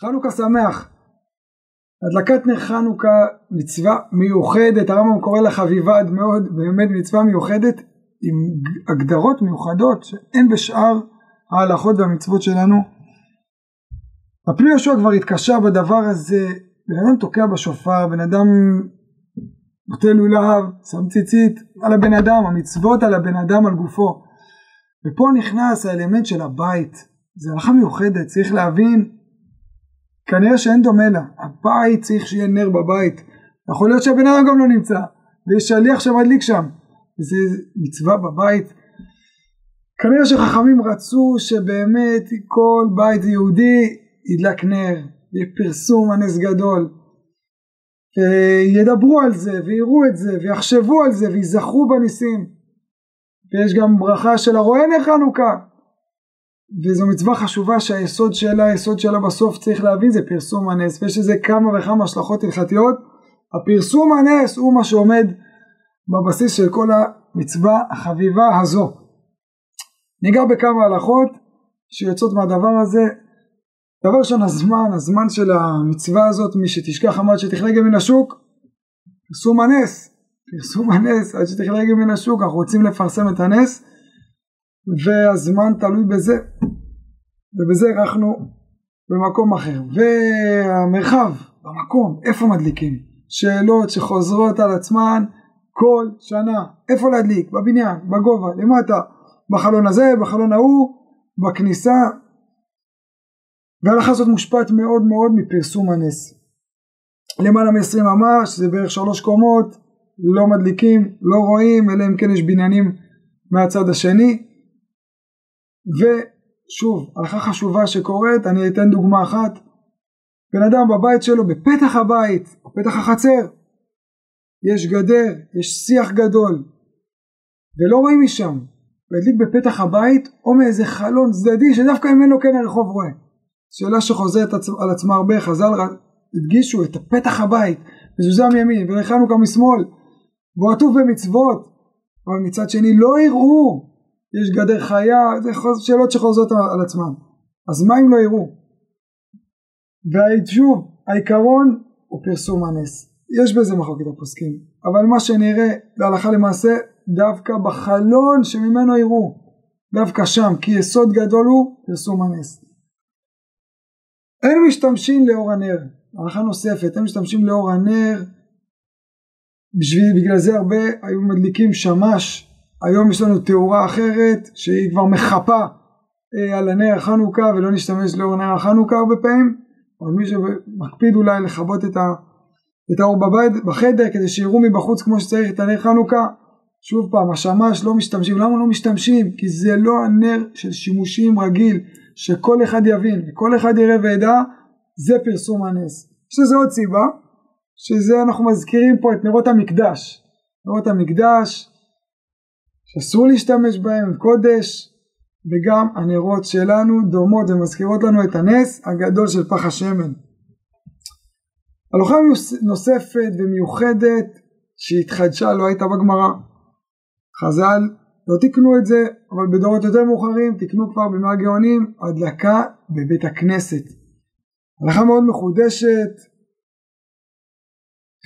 חנוכה שמח. הדלקת נר חנוכה מצווה מיוחדת, הרמב"ם קורא לה חביבה עד מאוד, באמת מצווה מיוחדת עם הגדרות מיוחדות שאין בשאר ההלכות והמצוות שלנו. הפני יהושע כבר התקשה בדבר הזה, בן אדם תוקע בשופר, בן אדם נוטה לולב, שם ציצית על הבן אדם, המצוות על הבן אדם על גופו. ופה נכנס האלמנט של הבית, זו הלכה מיוחדת, צריך להבין, כנראה שאין דומה לה, הבית צריך שיהיה נר בבית, יכול להיות שהבן אדם גם לא נמצא, ויש שליח שמדליק שם, וזה מצווה בבית. כנראה שחכמים רצו שבאמת כל בית יהודי ידלק נר, יהיה פרסום הנס גדול, וידברו על זה, ויראו את זה, ויחשבו על זה, ויזכרו בניסים. ויש גם ברכה של הרואה נר חנוכה. וזו מצווה חשובה שהיסוד שלה, היסוד שלה בסוף צריך להבין זה פרסום הנס, ויש לזה כמה וכמה השלכות הלכתיות. הפרסום הנס הוא מה שעומד בבסיס של כל המצווה החביבה הזו. ניגע בכמה הלכות שיוצאות מהדבר הזה. דבר ראשון הזמן, הזמן של המצווה הזאת, מי שתשכח עמד שתכלה מן השוק, פרסום הנס, פרסום הנס, עד שתכלה מן השוק, אנחנו רוצים לפרסם את הנס, והזמן תלוי בזה, ובזה אנחנו במקום אחר. והמרחב, במקום, איפה מדליקים? שאלות שחוזרות על עצמן כל שנה, איפה להדליק? בבניין, בגובה, למטה, בחלון הזה, בחלון ההוא, בכניסה, וההלכה הזאת מושפעת מאוד מאוד מפרסום הנס. למעלה מ-20 אמה, שזה בערך שלוש קומות, לא מדליקים, לא רואים, אלא אם כן יש בניינים מהצד השני. ושוב, הלכה חשובה שקורית, אני אתן דוגמה אחת. בן אדם בבית שלו, בפתח הבית, או פתח החצר, יש גדר, יש שיח גדול, ולא רואים משם. והדליק בפתח הבית, או מאיזה חלון צדדי שדווקא ממנו כן הרחוב רואה. שאלה שחוזרת על עצמה הרבה, חז"ל הדגישו את הפתח הבית, מזוזה מימין ולחנוכה משמאל, והוא עטוף במצוות, אבל מצד שני לא יראו, יש גדר חיה, זה שאלות שחוזרות על עצמן, אז מה אם לא יראו? ושוב, העיקרון הוא פרסום הנס, יש בזה מחלוקת הפוסקים, אבל מה שנראה להלכה למעשה, דווקא בחלון שממנו יראו, דווקא שם, כי יסוד גדול הוא פרסום הנס. אין משתמשים לאור הנר, הערכה נוספת, אין משתמשים לאור הנר, בשביל, בגלל זה הרבה היו מדליקים שמש, היום יש לנו תאורה אחרת שהיא כבר מחפה אה, על הנר החנוכה ולא נשתמש לאור נר החנוכה הרבה פעמים, אבל מי שמקפיד אולי לכבות את, ה, את האור בבית, בחדר כדי שיראו מבחוץ כמו שצריך את הנר חנוכה, שוב פעם השמש לא משתמשים, למה לא משתמשים? כי זה לא הנר של שימושים רגיל שכל אחד יבין וכל אחד יראה וידע זה פרסום הנס. יש לזה עוד סיבה שזה אנחנו מזכירים פה את נרות המקדש. נרות המקדש שאסור להשתמש בהם קודש וגם הנרות שלנו דומות ומזכירות לנו את הנס הגדול של פח השמן. הלוכה נוספת ומיוחדת שהתחדשה לא הייתה בגמרא. חז"ל לא תיקנו את זה, אבל בדורות יותר מאוחרים תיקנו כבר במאה הגאונים הדלקה בבית הכנסת. הלכה מאוד מחודשת,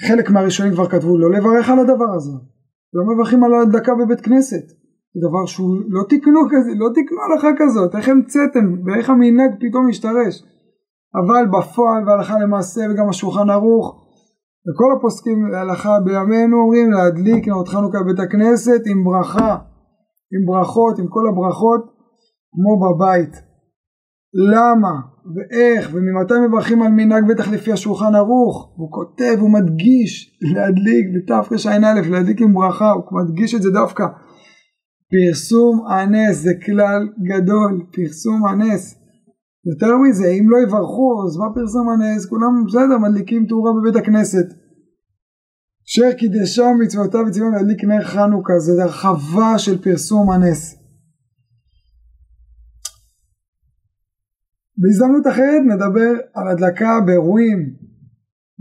חלק מהראשונים כבר כתבו לא לברך על הדבר הזה, לא מברכים על הדלקה בבית כנסת, זה דבר שהוא לא תיקנו כזה, לא תיקנו הלכה כזאת, איך המצאתם ואיך המנהג פתאום השתרש, אבל בפועל והלכה למעשה וגם השולחן ערוך וכל הפוסקים להלכה בימינו אומרים להדליק נאות חנוכה בבית הכנסת עם ברכה עם ברכות, עם כל הברכות, כמו בבית. למה ואיך וממתי מברכים על מנהג בטח לפי השולחן ערוך? הוא כותב הוא מדגיש להדליק בתרע"א להדליק עם ברכה הוא מדגיש את זה דווקא. פרסום הנס זה כלל גדול פרסום הנס. יותר מזה אם לא יברכו אז מה פרסום הנס? כולם בסדר מדליקים תאורה בבית הכנסת. אשר קידשה מצוותיו וציווה להדליק נר חנוכה זה הרחבה של פרסום הנס. בהזדמנות אחרת נדבר על הדלקה באירועים,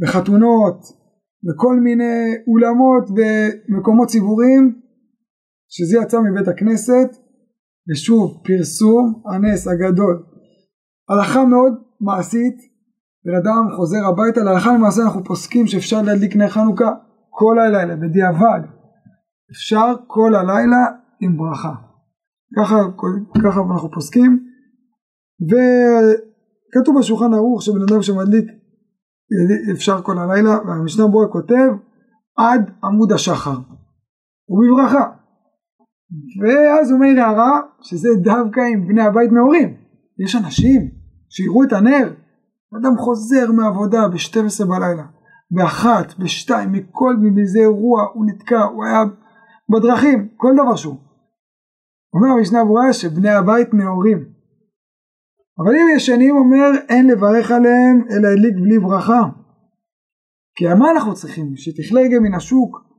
בחתונות, בכל מיני אולמות ומקומות ציבוריים שזה יצא מבית הכנסת ושוב פרסום הנס הגדול. הלכה מאוד מעשית בן אדם חוזר הביתה, להלכה למעשה אנחנו פוסקים שאפשר להדליק נר חנוכה כל הלילה, בדיעבד. אפשר כל הלילה עם ברכה. ככה, ככה אנחנו פוסקים. וכתוב בשולחן ערוך שבן אדם שמדליק אפשר כל הלילה, והמשנה ברורה כותב עד עמוד השחר. ובברכה. ואז הוא מעיר הערה שזה דווקא עם בני הבית נאורים. יש אנשים שיראו את הנר, אדם חוזר מעבודה ב-12 בלילה, באחת, בשתיים, מכל, מזה אירוע, הוא נתקע, הוא היה בדרכים, כל דבר שהוא. אומר המשנה ברורה שבני הבית נאורים. אבל אם ישנים אומר אין לברך עליהם אלא הדליק בלי ברכה. כי מה אנחנו צריכים? שתכלה רגע מן השוק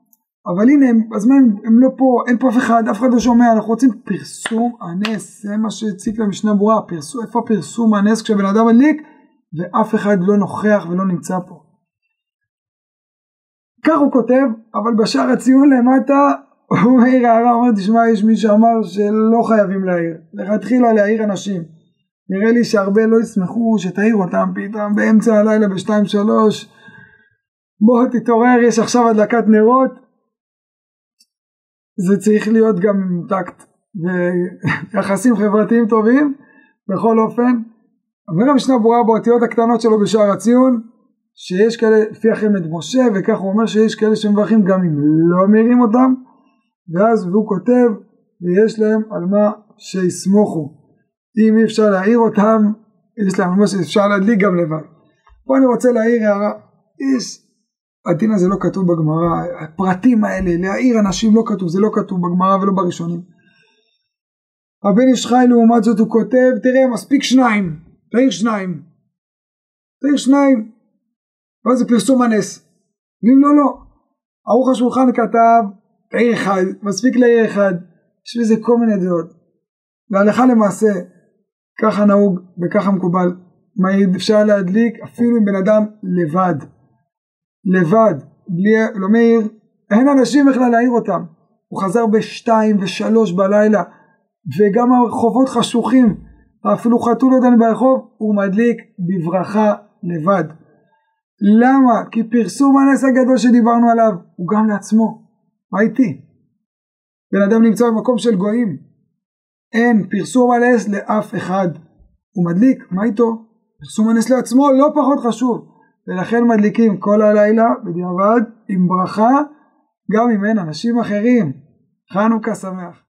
אבל הנה, אז מה הם, הם לא פה, אין פה אף אחד, אף אחד לא שומע, אנחנו רוצים פרסום הנס, זה מה שהציג למשנה ברורה, פרסום, איפה פרסום הנס כשבן אדם מדליק ואף אחד לא נוכח ולא נמצא פה. כך הוא כותב, אבל בשער הציון למטה הוא מעיר הערה, אומר תשמע יש מי שאמר שלא חייבים להעיר, לכתחילה להעיר אנשים. נראה לי שהרבה לא ישמחו שתעיר אותם פתאום באמצע הלילה בשתיים שלוש. בוא תתעורר יש עכשיו הדלקת נרות. זה צריך להיות גם עם טקט ויחסים חברתיים טובים בכל אופן. אומר המשנה ברורה באותיות הקטנות שלו בשער הציון שיש כאלה לפי החמד משה וכך הוא אומר שיש כאלה שמברכים גם אם לא מרים אותם. ואז הוא כותב ויש להם על מה שיסמוכו אם אי אפשר להעיר אותם יש להם על מה שאפשר להדליק גם לבד פה אני רוצה להעיר הערה יש הדין הזה לא כתוב בגמרא, הפרטים האלה, להעיר אנשים לא כתוב, זה לא כתוב בגמרא ולא בראשונים. הבן איש חי לעומת זאת הוא כותב, תראה מספיק שניים, תעיר שניים, תעיר שניים, ואז זה פרסום הנס. אם לא לא, ערוך השולחן כתב תעיר אחד, מספיק להעיר אחד, יש בזה כל מיני דעות. והלכה למעשה, ככה נהוג וככה מקובל, מה אפשר להדליק אפילו עם בן אדם לבד. לבד, בלי, לא מאיר, אין אנשים בכלל להעיר אותם. הוא חזר בשתיים ושלוש בלילה, וגם הרחובות חשוכים, אפילו חתול עוד אין ברחוב, הוא מדליק בברכה לבד. למה? כי פרסום הנס הגדול שדיברנו עליו הוא גם לעצמו. מה איתי? בן אדם נמצא במקום של גויים. אין פרסום הנס לאף אחד. הוא מדליק, מה איתו? פרסום הנס לעצמו לא פחות חשוב. ולכן מדליקים כל הלילה בדיעבד עם ברכה גם אם אין אנשים אחרים. חנוכה שמח.